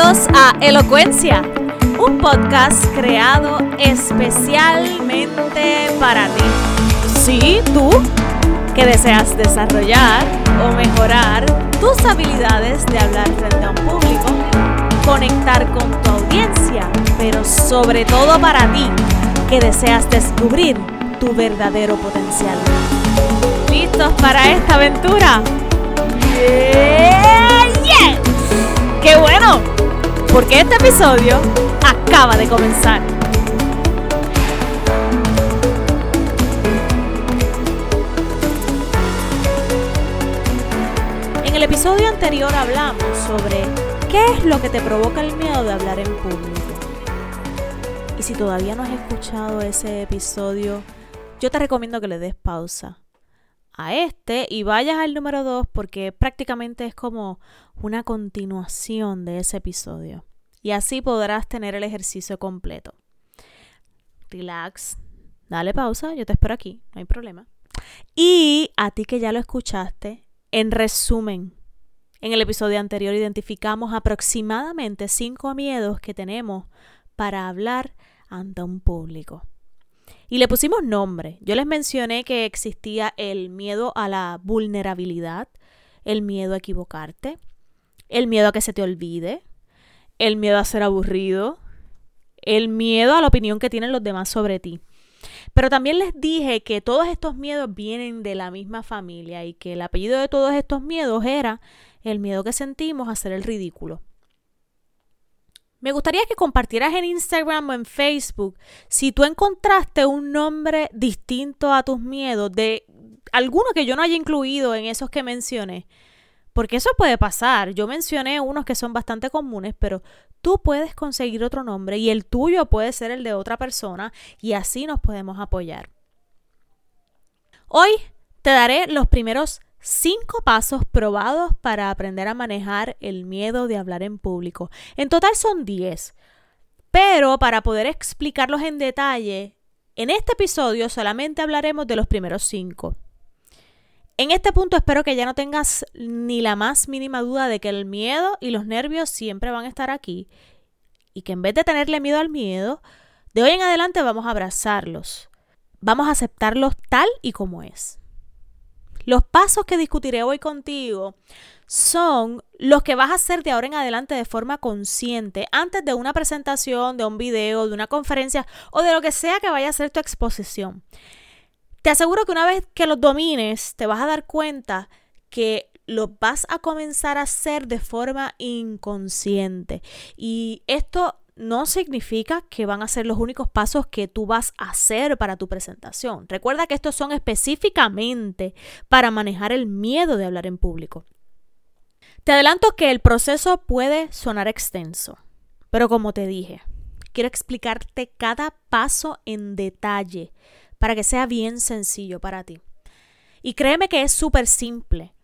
Bienvenidos a Elocuencia, un podcast creado especialmente para ti. Sí, tú que deseas desarrollar o mejorar tus habilidades de hablar frente a un público, conectar con tu audiencia, pero sobre todo para ti que deseas descubrir tu verdadero potencial. ¿Listos para esta aventura? ¡Yeah! ¡Yeah! ¡Qué bueno! Porque este episodio acaba de comenzar. En el episodio anterior hablamos sobre qué es lo que te provoca el miedo de hablar en público. Y si todavía no has escuchado ese episodio, yo te recomiendo que le des pausa a este y vayas al número 2 porque prácticamente es como una continuación de ese episodio. Y así podrás tener el ejercicio completo. Relax, dale pausa, yo te espero aquí, no hay problema. Y a ti que ya lo escuchaste, en resumen, en el episodio anterior identificamos aproximadamente cinco miedos que tenemos para hablar ante un público. Y le pusimos nombre. Yo les mencioné que existía el miedo a la vulnerabilidad, el miedo a equivocarte, el miedo a que se te olvide, el miedo a ser aburrido, el miedo a la opinión que tienen los demás sobre ti. Pero también les dije que todos estos miedos vienen de la misma familia y que el apellido de todos estos miedos era el miedo que sentimos a hacer el ridículo. Me gustaría que compartieras en Instagram o en Facebook si tú encontraste un nombre distinto a tus miedos, de alguno que yo no haya incluido en esos que mencioné. Porque eso puede pasar. Yo mencioné unos que son bastante comunes, pero tú puedes conseguir otro nombre y el tuyo puede ser el de otra persona y así nos podemos apoyar. Hoy te daré los primeros cinco pasos probados para aprender a manejar el miedo de hablar en público. En total son 10. Pero para poder explicarlos en detalle, en este episodio solamente hablaremos de los primeros cinco. En este punto espero que ya no tengas ni la más mínima duda de que el miedo y los nervios siempre van a estar aquí y que en vez de tenerle miedo al miedo, de hoy en adelante vamos a abrazarlos. Vamos a aceptarlos tal y como es. Los pasos que discutiré hoy contigo son los que vas a hacer de ahora en adelante de forma consciente antes de una presentación, de un video, de una conferencia o de lo que sea que vaya a ser tu exposición. Te aseguro que una vez que los domines, te vas a dar cuenta que lo vas a comenzar a hacer de forma inconsciente. Y esto no significa que van a ser los únicos pasos que tú vas a hacer para tu presentación. Recuerda que estos son específicamente para manejar el miedo de hablar en público. Te adelanto que el proceso puede sonar extenso, pero como te dije, quiero explicarte cada paso en detalle para que sea bien sencillo para ti. Y créeme que es súper simple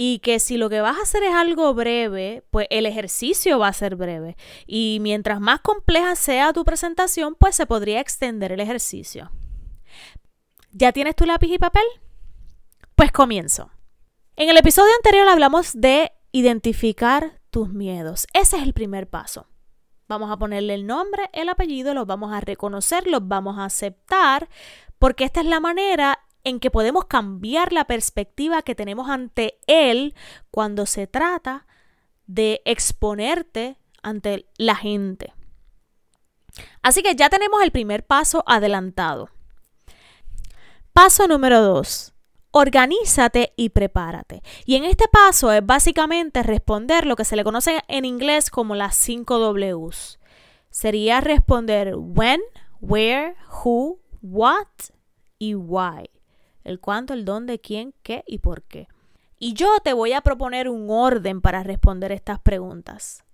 y que si lo que vas a hacer es algo breve, pues el ejercicio va a ser breve. Y mientras más compleja sea tu presentación, pues se podría extender el ejercicio. ¿Ya tienes tu lápiz y papel? Pues comienzo. En el episodio anterior hablamos de identificar tus miedos. Ese es el primer paso. Vamos a ponerle el nombre, el apellido, los vamos a reconocer, los vamos a aceptar, porque esta es la manera en que podemos cambiar la perspectiva que tenemos ante Él cuando se trata de exponerte ante la gente. Así que ya tenemos el primer paso adelantado. Paso número dos. Organízate y prepárate. Y en este paso es básicamente responder lo que se le conoce en inglés como las 5 Ws. Sería responder when, where, who, what y why el cuánto, el dónde, quién, qué y por qué. Y yo te voy a proponer un orden para responder estas preguntas.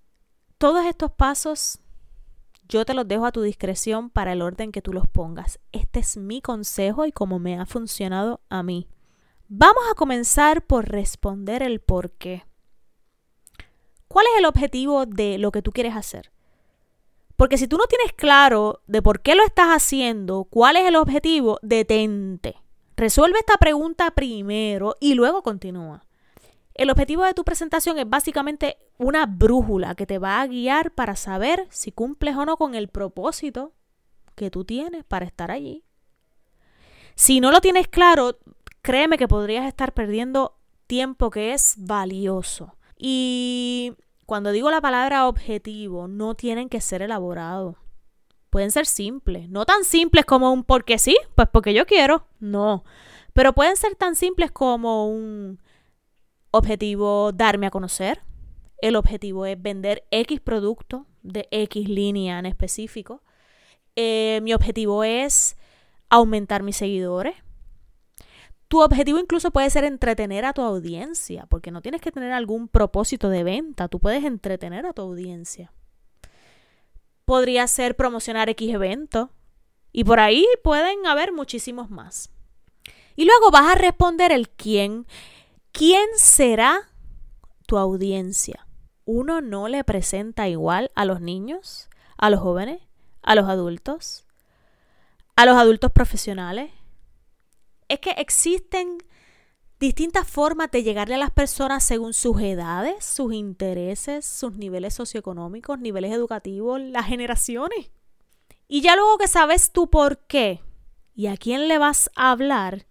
Todos estos pasos yo te los dejo a tu discreción para el orden que tú los pongas. Este es mi consejo y como me ha funcionado a mí. Vamos a comenzar por responder el por qué. ¿Cuál es el objetivo de lo que tú quieres hacer? Porque si tú no tienes claro de por qué lo estás haciendo, cuál es el objetivo, detente. Resuelve esta pregunta primero y luego continúa. El objetivo de tu presentación es básicamente una brújula que te va a guiar para saber si cumples o no con el propósito que tú tienes para estar allí. Si no lo tienes claro, créeme que podrías estar perdiendo tiempo que es valioso. Y cuando digo la palabra objetivo, no tienen que ser elaborados. Pueden ser simples, no tan simples como un porque sí, pues porque yo quiero, no. Pero pueden ser tan simples como un objetivo darme a conocer. El objetivo es vender X producto de X línea en específico. Eh, mi objetivo es aumentar mis seguidores. Tu objetivo incluso puede ser entretener a tu audiencia, porque no tienes que tener algún propósito de venta, tú puedes entretener a tu audiencia. Podría ser promocionar X evento, y por ahí pueden haber muchísimos más. Y luego vas a responder el quién. ¿Quién será tu audiencia? Uno no le presenta igual a los niños, a los jóvenes, a los adultos, a los adultos profesionales. Es que existen distintas formas de llegarle a las personas según sus edades, sus intereses, sus niveles socioeconómicos, niveles educativos, las generaciones. Y ya luego que sabes tú por qué y a quién le vas a hablar,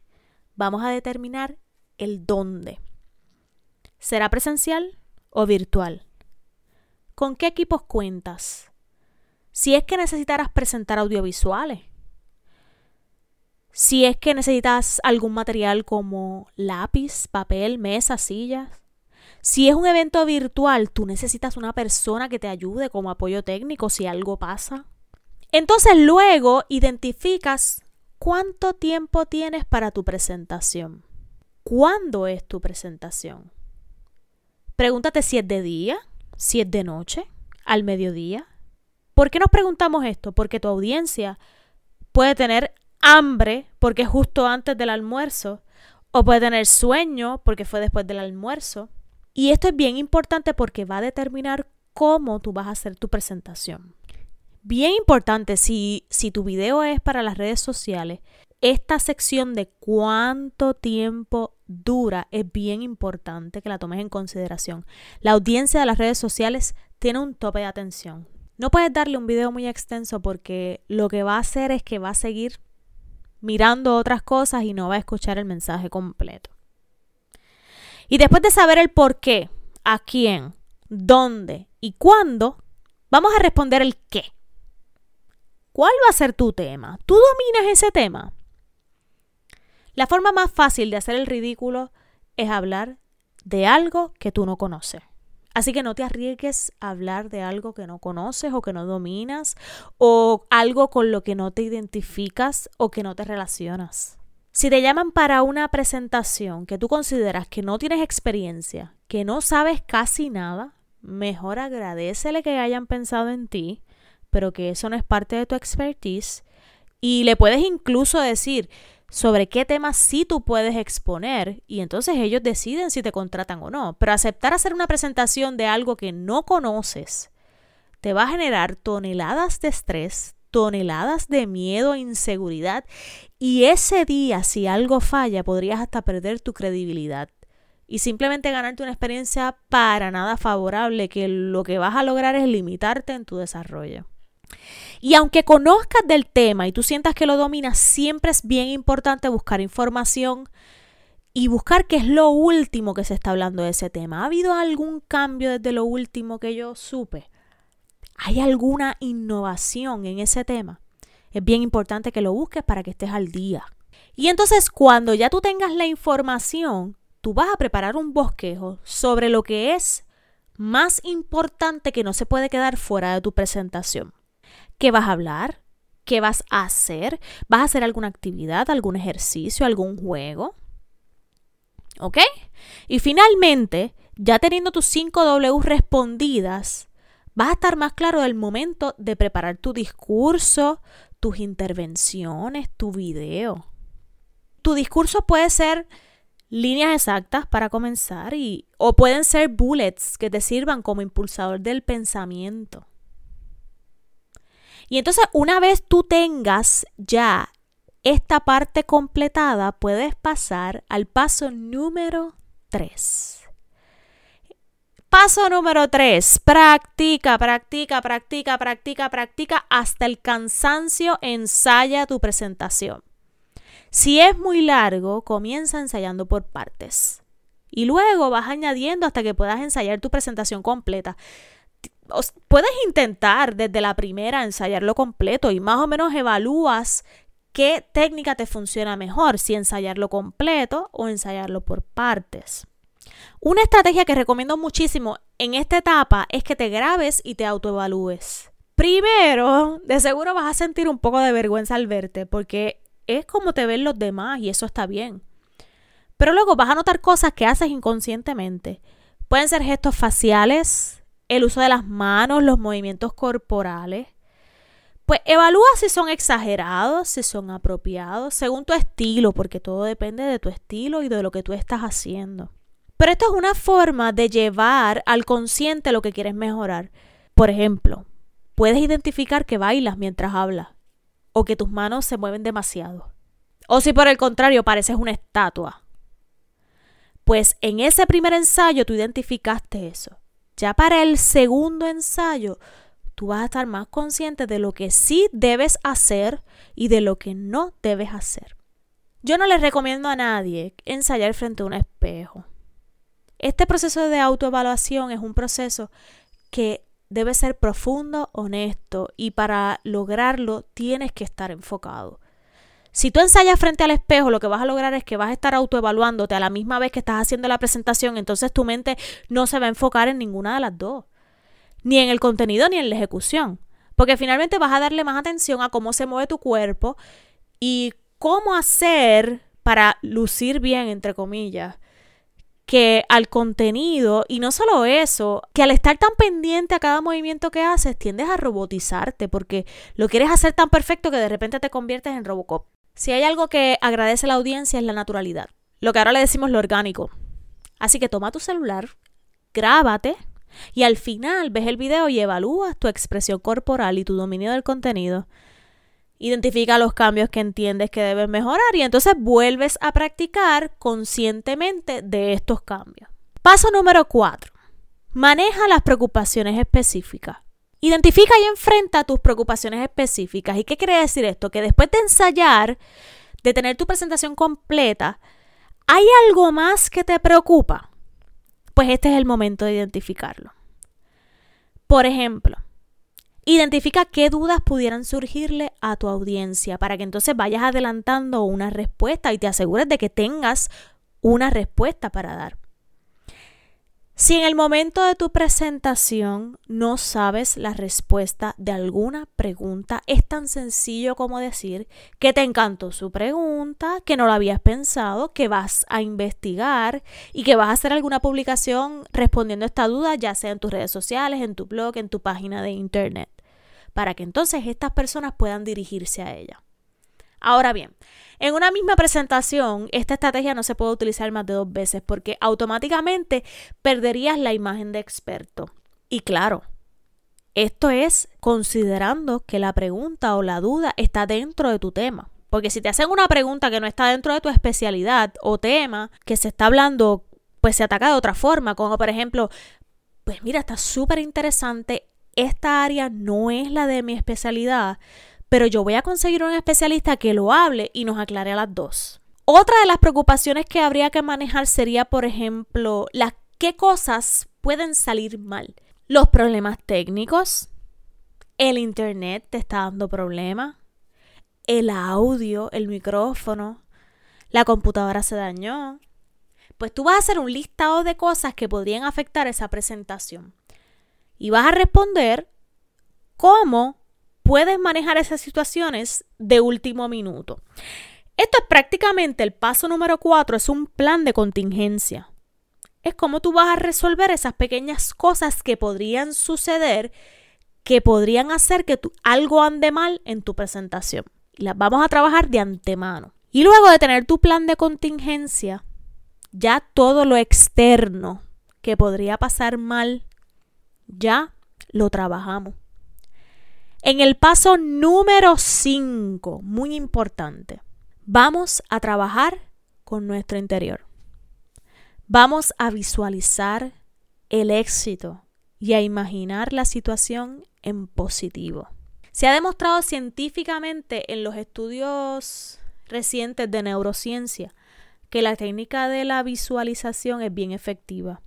vamos a determinar el dónde. ¿Será presencial o virtual? ¿Con qué equipos cuentas? Si es que necesitaras presentar audiovisuales. Si es que necesitas algún material como lápiz, papel, mesa, sillas. Si es un evento virtual, tú necesitas una persona que te ayude como apoyo técnico si algo pasa. Entonces luego identificas cuánto tiempo tienes para tu presentación. ¿Cuándo es tu presentación? Pregúntate si es de día, si es de noche, al mediodía. ¿Por qué nos preguntamos esto? Porque tu audiencia puede tener hambre porque es justo antes del almuerzo, o puede tener sueño porque fue después del almuerzo. Y esto es bien importante porque va a determinar cómo tú vas a hacer tu presentación. Bien importante, si, si tu video es para las redes sociales, esta sección de cuánto tiempo dura es bien importante que la tomes en consideración. La audiencia de las redes sociales tiene un tope de atención. No puedes darle un video muy extenso porque lo que va a hacer es que va a seguir mirando otras cosas y no va a escuchar el mensaje completo. Y después de saber el por qué, a quién, dónde y cuándo, vamos a responder el qué. ¿Cuál va a ser tu tema? ¿Tú dominas ese tema? La forma más fácil de hacer el ridículo es hablar de algo que tú no conoces. Así que no te arriesgues a hablar de algo que no conoces o que no dominas o algo con lo que no te identificas o que no te relacionas. Si te llaman para una presentación que tú consideras que no tienes experiencia, que no sabes casi nada, mejor agradecele que hayan pensado en ti, pero que eso no es parte de tu expertise. Y le puedes incluso decir, sobre qué temas sí tú puedes exponer y entonces ellos deciden si te contratan o no. Pero aceptar hacer una presentación de algo que no conoces te va a generar toneladas de estrés, toneladas de miedo e inseguridad y ese día si algo falla podrías hasta perder tu credibilidad y simplemente ganarte una experiencia para nada favorable que lo que vas a lograr es limitarte en tu desarrollo. Y aunque conozcas del tema y tú sientas que lo dominas, siempre es bien importante buscar información y buscar qué es lo último que se está hablando de ese tema. ¿Ha habido algún cambio desde lo último que yo supe? ¿Hay alguna innovación en ese tema? Es bien importante que lo busques para que estés al día. Y entonces cuando ya tú tengas la información, tú vas a preparar un bosquejo sobre lo que es más importante que no se puede quedar fuera de tu presentación qué vas a hablar, qué vas a hacer, vas a hacer alguna actividad, algún ejercicio, algún juego. ¿Ok? Y finalmente, ya teniendo tus 5 W respondidas, vas a estar más claro del momento de preparar tu discurso, tus intervenciones, tu video. Tu discurso puede ser líneas exactas para comenzar y o pueden ser bullets que te sirvan como impulsador del pensamiento. Y entonces una vez tú tengas ya esta parte completada, puedes pasar al paso número 3. Paso número 3. Practica, practica, practica, practica, practica hasta el cansancio. Ensaya tu presentación. Si es muy largo, comienza ensayando por partes. Y luego vas añadiendo hasta que puedas ensayar tu presentación completa. Puedes intentar desde la primera ensayarlo completo y más o menos evalúas qué técnica te funciona mejor, si ensayarlo completo o ensayarlo por partes. Una estrategia que recomiendo muchísimo en esta etapa es que te grabes y te autoevalúes. Primero, de seguro vas a sentir un poco de vergüenza al verte porque es como te ven los demás y eso está bien. Pero luego vas a notar cosas que haces inconscientemente. Pueden ser gestos faciales, el uso de las manos, los movimientos corporales. Pues evalúa si son exagerados, si son apropiados, según tu estilo, porque todo depende de tu estilo y de lo que tú estás haciendo. Pero esto es una forma de llevar al consciente lo que quieres mejorar. Por ejemplo, puedes identificar que bailas mientras hablas o que tus manos se mueven demasiado. O si por el contrario pareces una estatua. Pues en ese primer ensayo tú identificaste eso. Ya para el segundo ensayo, tú vas a estar más consciente de lo que sí debes hacer y de lo que no debes hacer. Yo no les recomiendo a nadie ensayar frente a un espejo. Este proceso de autoevaluación es un proceso que debe ser profundo, honesto y para lograrlo tienes que estar enfocado. Si tú ensayas frente al espejo, lo que vas a lograr es que vas a estar autoevaluándote a la misma vez que estás haciendo la presentación, entonces tu mente no se va a enfocar en ninguna de las dos, ni en el contenido ni en la ejecución, porque finalmente vas a darle más atención a cómo se mueve tu cuerpo y cómo hacer para lucir bien, entre comillas, que al contenido y no solo eso, que al estar tan pendiente a cada movimiento que haces tiendes a robotizarte porque lo quieres hacer tan perfecto que de repente te conviertes en Robocop. Si hay algo que agradece la audiencia es la naturalidad, lo que ahora le decimos lo orgánico. Así que toma tu celular, grábate y al final ves el video y evalúas tu expresión corporal y tu dominio del contenido Identifica los cambios que entiendes que debes mejorar y entonces vuelves a practicar conscientemente de estos cambios. Paso número 4. Maneja las preocupaciones específicas. Identifica y enfrenta tus preocupaciones específicas. ¿Y qué quiere decir esto? Que después de ensayar, de tener tu presentación completa, ¿hay algo más que te preocupa? Pues este es el momento de identificarlo. Por ejemplo, Identifica qué dudas pudieran surgirle a tu audiencia para que entonces vayas adelantando una respuesta y te asegures de que tengas una respuesta para dar. Si en el momento de tu presentación no sabes la respuesta de alguna pregunta, es tan sencillo como decir que te encantó su pregunta, que no lo habías pensado, que vas a investigar y que vas a hacer alguna publicación respondiendo a esta duda, ya sea en tus redes sociales, en tu blog, en tu página de internet, para que entonces estas personas puedan dirigirse a ella. Ahora bien, en una misma presentación, esta estrategia no se puede utilizar más de dos veces porque automáticamente perderías la imagen de experto. Y claro, esto es considerando que la pregunta o la duda está dentro de tu tema. Porque si te hacen una pregunta que no está dentro de tu especialidad o tema que se está hablando, pues se ataca de otra forma, como por ejemplo, pues mira, está súper interesante, esta área no es la de mi especialidad, pero yo voy a conseguir un especialista que lo hable y nos aclare a las dos. Otra de las preocupaciones que habría que manejar sería, por ejemplo, las qué cosas pueden salir mal. Los problemas técnicos, el internet te está dando problemas, el audio, el micrófono, la computadora se dañó. Pues tú vas a hacer un listado de cosas que podrían afectar esa presentación. Y vas a responder cómo puedes manejar esas situaciones de último minuto. Esto es prácticamente el paso número cuatro, es un plan de contingencia. Es cómo tú vas a resolver esas pequeñas cosas que podrían suceder, que podrían hacer que algo ande mal en tu presentación. Las vamos a trabajar de antemano. Y luego de tener tu plan de contingencia, ya todo lo externo que podría pasar mal, ya lo trabajamos. En el paso número 5, muy importante, vamos a trabajar con nuestro interior. Vamos a visualizar el éxito y a imaginar la situación en positivo. Se ha demostrado científicamente en los estudios recientes de neurociencia que la técnica de la visualización es bien efectiva.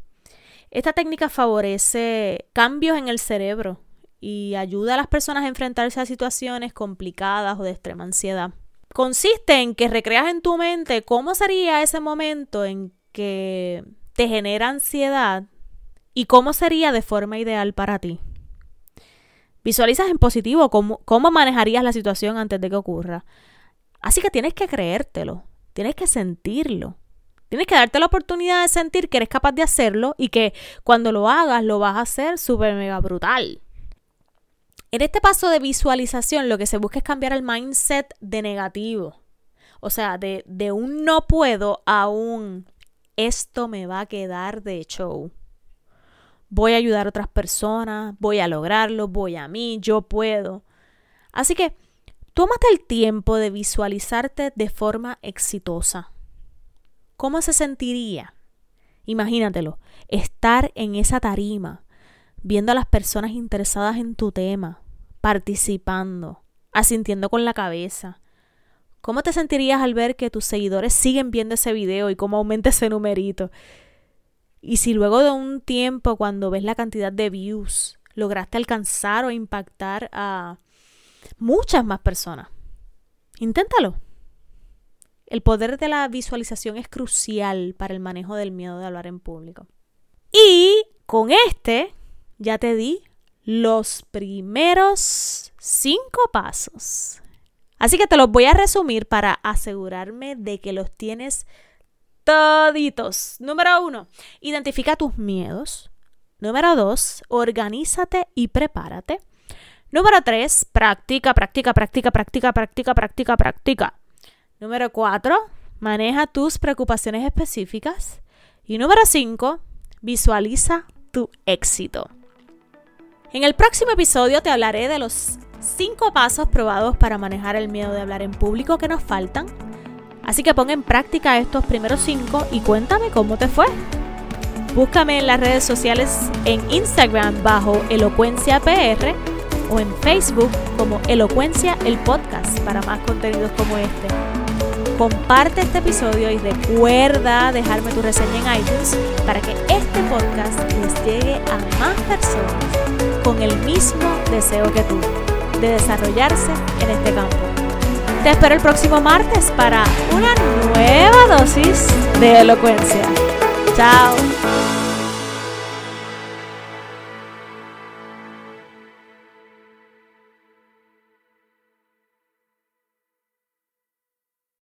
Esta técnica favorece cambios en el cerebro y ayuda a las personas a enfrentarse a situaciones complicadas o de extrema ansiedad. Consiste en que recreas en tu mente cómo sería ese momento en que te genera ansiedad y cómo sería de forma ideal para ti. Visualizas en positivo cómo, cómo manejarías la situación antes de que ocurra. Así que tienes que creértelo, tienes que sentirlo. Tienes que darte la oportunidad de sentir que eres capaz de hacerlo y que cuando lo hagas lo vas a hacer súper mega brutal. En este paso de visualización lo que se busca es cambiar el mindset de negativo. O sea, de, un no puedo a un esto me va a quedar de show. Voy a ayudar a otras personas, voy a lograrlo, voy a mí, yo puedo. Así que tómate el tiempo de visualizarte de forma exitosa. ¿Cómo se sentiría? Imagínatelo, estar en esa tarima, viendo a las personas interesadas en tu tema, participando, asintiendo con la cabeza. ¿Cómo te sentirías al ver que tus seguidores siguen viendo ese video y cómo aumenta ese numerito? Y si luego de un tiempo, cuando ves la cantidad de views, lograste alcanzar o impactar a muchas más personas, inténtalo. El poder de la visualización es crucial para el manejo del miedo de hablar en público. Y con este ya te di los primeros cinco pasos. Así que te los voy a resumir para asegurarme de que los tienes toditos. Número uno, identifica tus miedos. Número dos, organízate y prepárate. Número tres, practica, practica, practica, practica, practica, practica, practica. Número 4. Maneja tus preocupaciones específicas. Y número 5. Visualiza tu éxito. En el próximo episodio te hablaré de los 5 pasos probados para manejar el miedo de hablar en público que nos faltan. Así que pon en práctica estos primeros 5 y cuéntame cómo te fue. Búscame en las redes sociales en Instagram bajo ElocuenciaPR o en Facebook como Elocuencia el Podcast para más contenidos como este. Comparte este episodio y recuerda dejarme tu reseña en iTunes para que este podcast les llegue a más personas con el mismo deseo que tú de desarrollarse en este campo. Te espero el próximo martes para una nueva dosis de elocuencia. Chao.